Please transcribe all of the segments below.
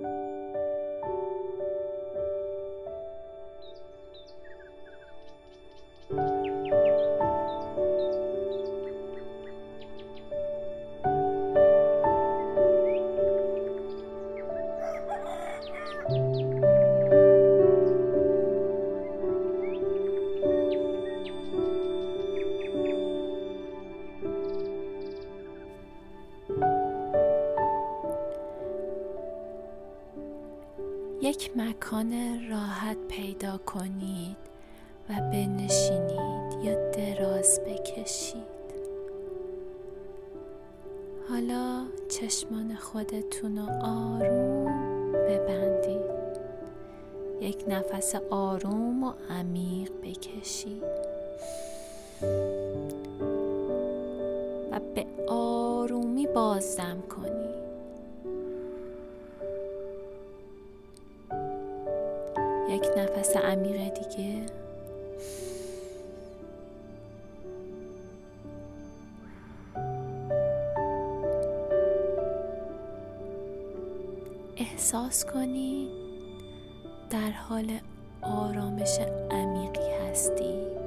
یک مکان راحت پیدا کنید و بنشینید یا دراز بکشید. حالا چشمان خودتون رو آروم ببندید. یک نفس آروم و عمیق بکشید. و به آرومی بازدم کنید. عمیق دیگه؟ احساس کنید در حال آرامش عمیقی هستید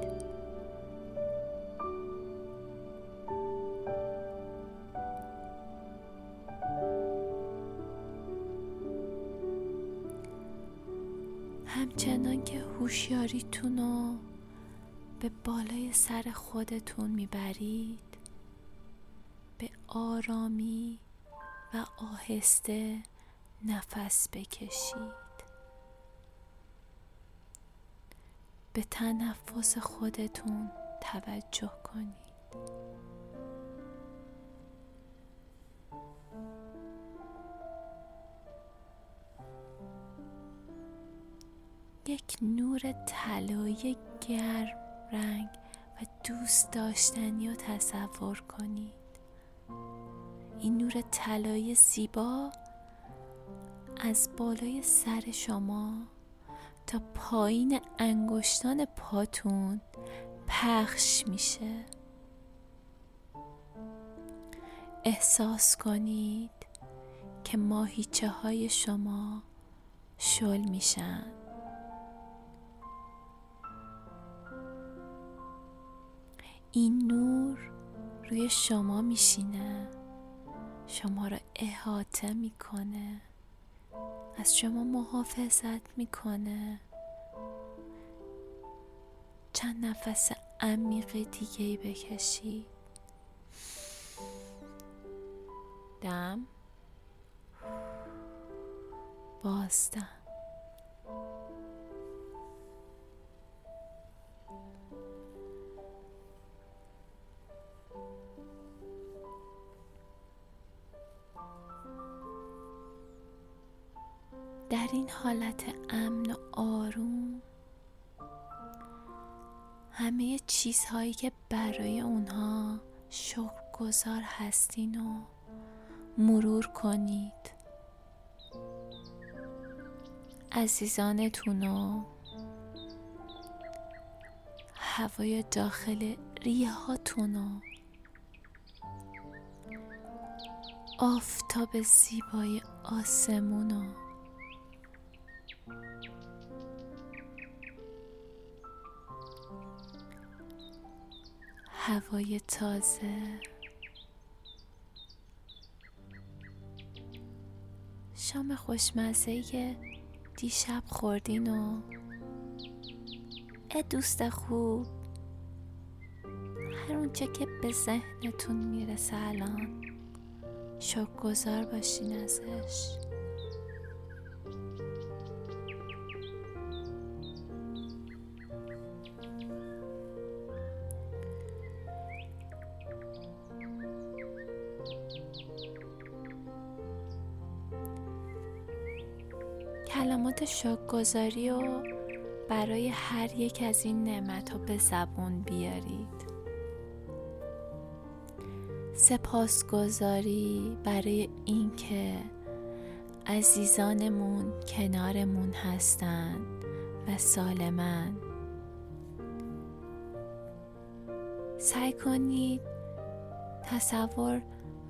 همچنان که هوشیاریتون رو به بالای سر خودتون می‌برید به آرامی و آهسته نفس بکشید. به تنفس خودتون توجه کنید. یک نور طلایی گرم رنگ و دوست داشتنی رو تصور کنید. این نور طلایی زیبا از بالای سر شما تا پایین انگشتان پاتون پخش میشه. احساس کنید که ماهیچه های شما شل میشن. این نور روی شما میشینه. شما را احاطه می‌کنه. از شما محافظت می‌کنه. چند نفس عمیق دیگه بکشید دم. بازدم در این حالت امن و آروم همه چیزهایی که برای اونها گذار هستین و مرور کنید. عزیزانتون و هوای داخل ریه هاتون و آفتاب زیبای آسمون و هوای تازه. شام خوشمزه دیشب خوردین و اه دوست خوب. هر اونچه که به ذهنتون می‌رسه الان. شکر گذار باشین ازش. کلمات شاکگذاری رو برای هر یک از این نعمت ها به زبون بیارید. سپاسگزاری برای اینکه عزیزانمون کنارمون هستند و سالمن سعی کنید تصور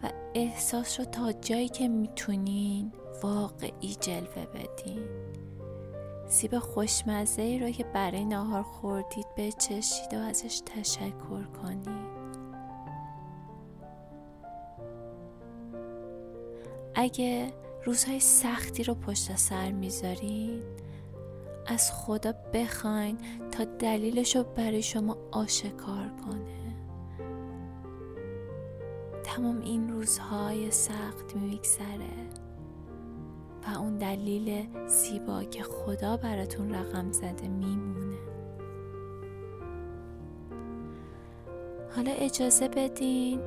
و احساس رو تا جایی که می‌تونین واقعی جلوه بدین. سیب خوشمزه ای رو که برای ناهار خوردید بچشید و ازش تشکر کنید. اگه روزهای سختی رو پشت سر می‌ذارین از خدا بخواین تا دلیلش رو برای شما آشکار کنه. تمام این روزهای سخت میگذره. و اون دلیل زیبا که خدا براتون رقم زده میمونه. حالا اجازه بدین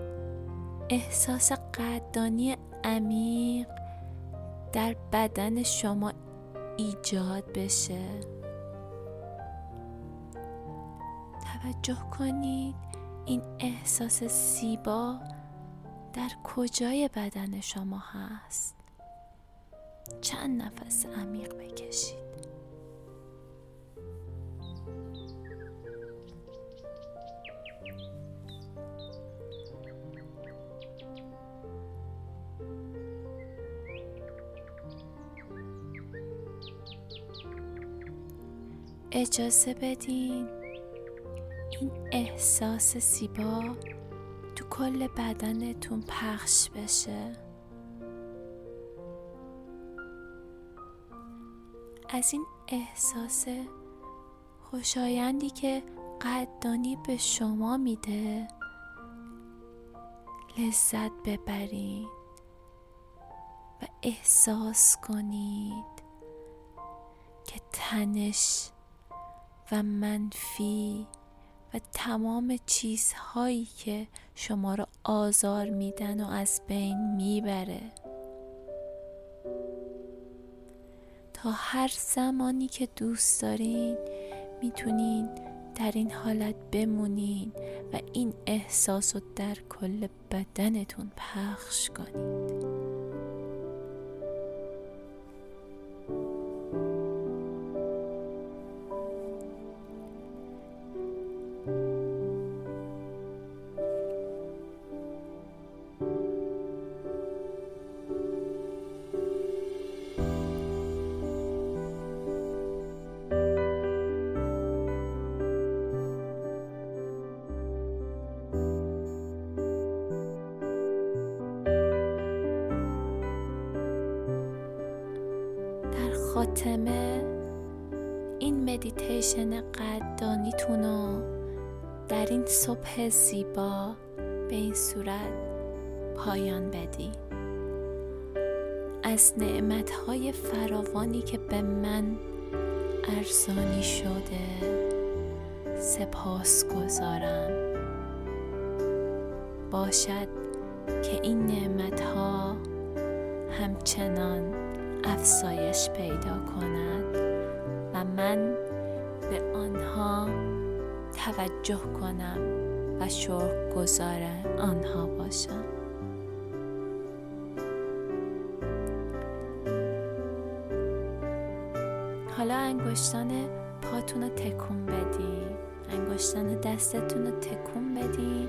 احساس قدردانی عمیق در بدن شما ایجاد بشه. توجه کنید این احساس زیبا در کجای بدن شما هست. چند نفس عمیق بکشید. اجازه بدین این احساس زیبا تو کل بدنتون پخش بشه. از این احساس خوشایندی که قدردانی به شما میده. لذت ببرید و احساس کنید که تنش و منفی و تمام چیزهایی که شما را آزار میدن و از بین می‌بره. تا هر زمانی که دوست دارین می‌تونین در این حالت بمونین و این احساس رو در کل بدنتون پخش کنید خاتمه این مدیتیشن قدردانیتون رو در این صبح زیبا به این صورت پایان بدی از نعمتهای فراوانی که به من ارزانی شده سپاس گذارم. باشد که این نعمتها همچنان افزایش پیدا کند و من به آنها توجه کنم و شکر گذار آنها باشم. حالا انگشتان پاتون رو تکون بدین انگشتان دستتون رو تکون بدین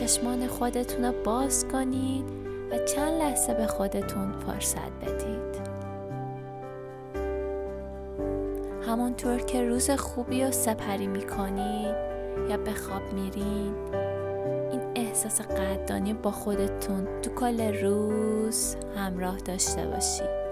چشمان خودتون رو باز کنید و چند لحظه به خودتون فرصت بدید همانطور که روز خوبی رو سپری می‌کنید یا به خواب میرین این احساس قدردانی با خودتون تو کل روز همراه داشته باشید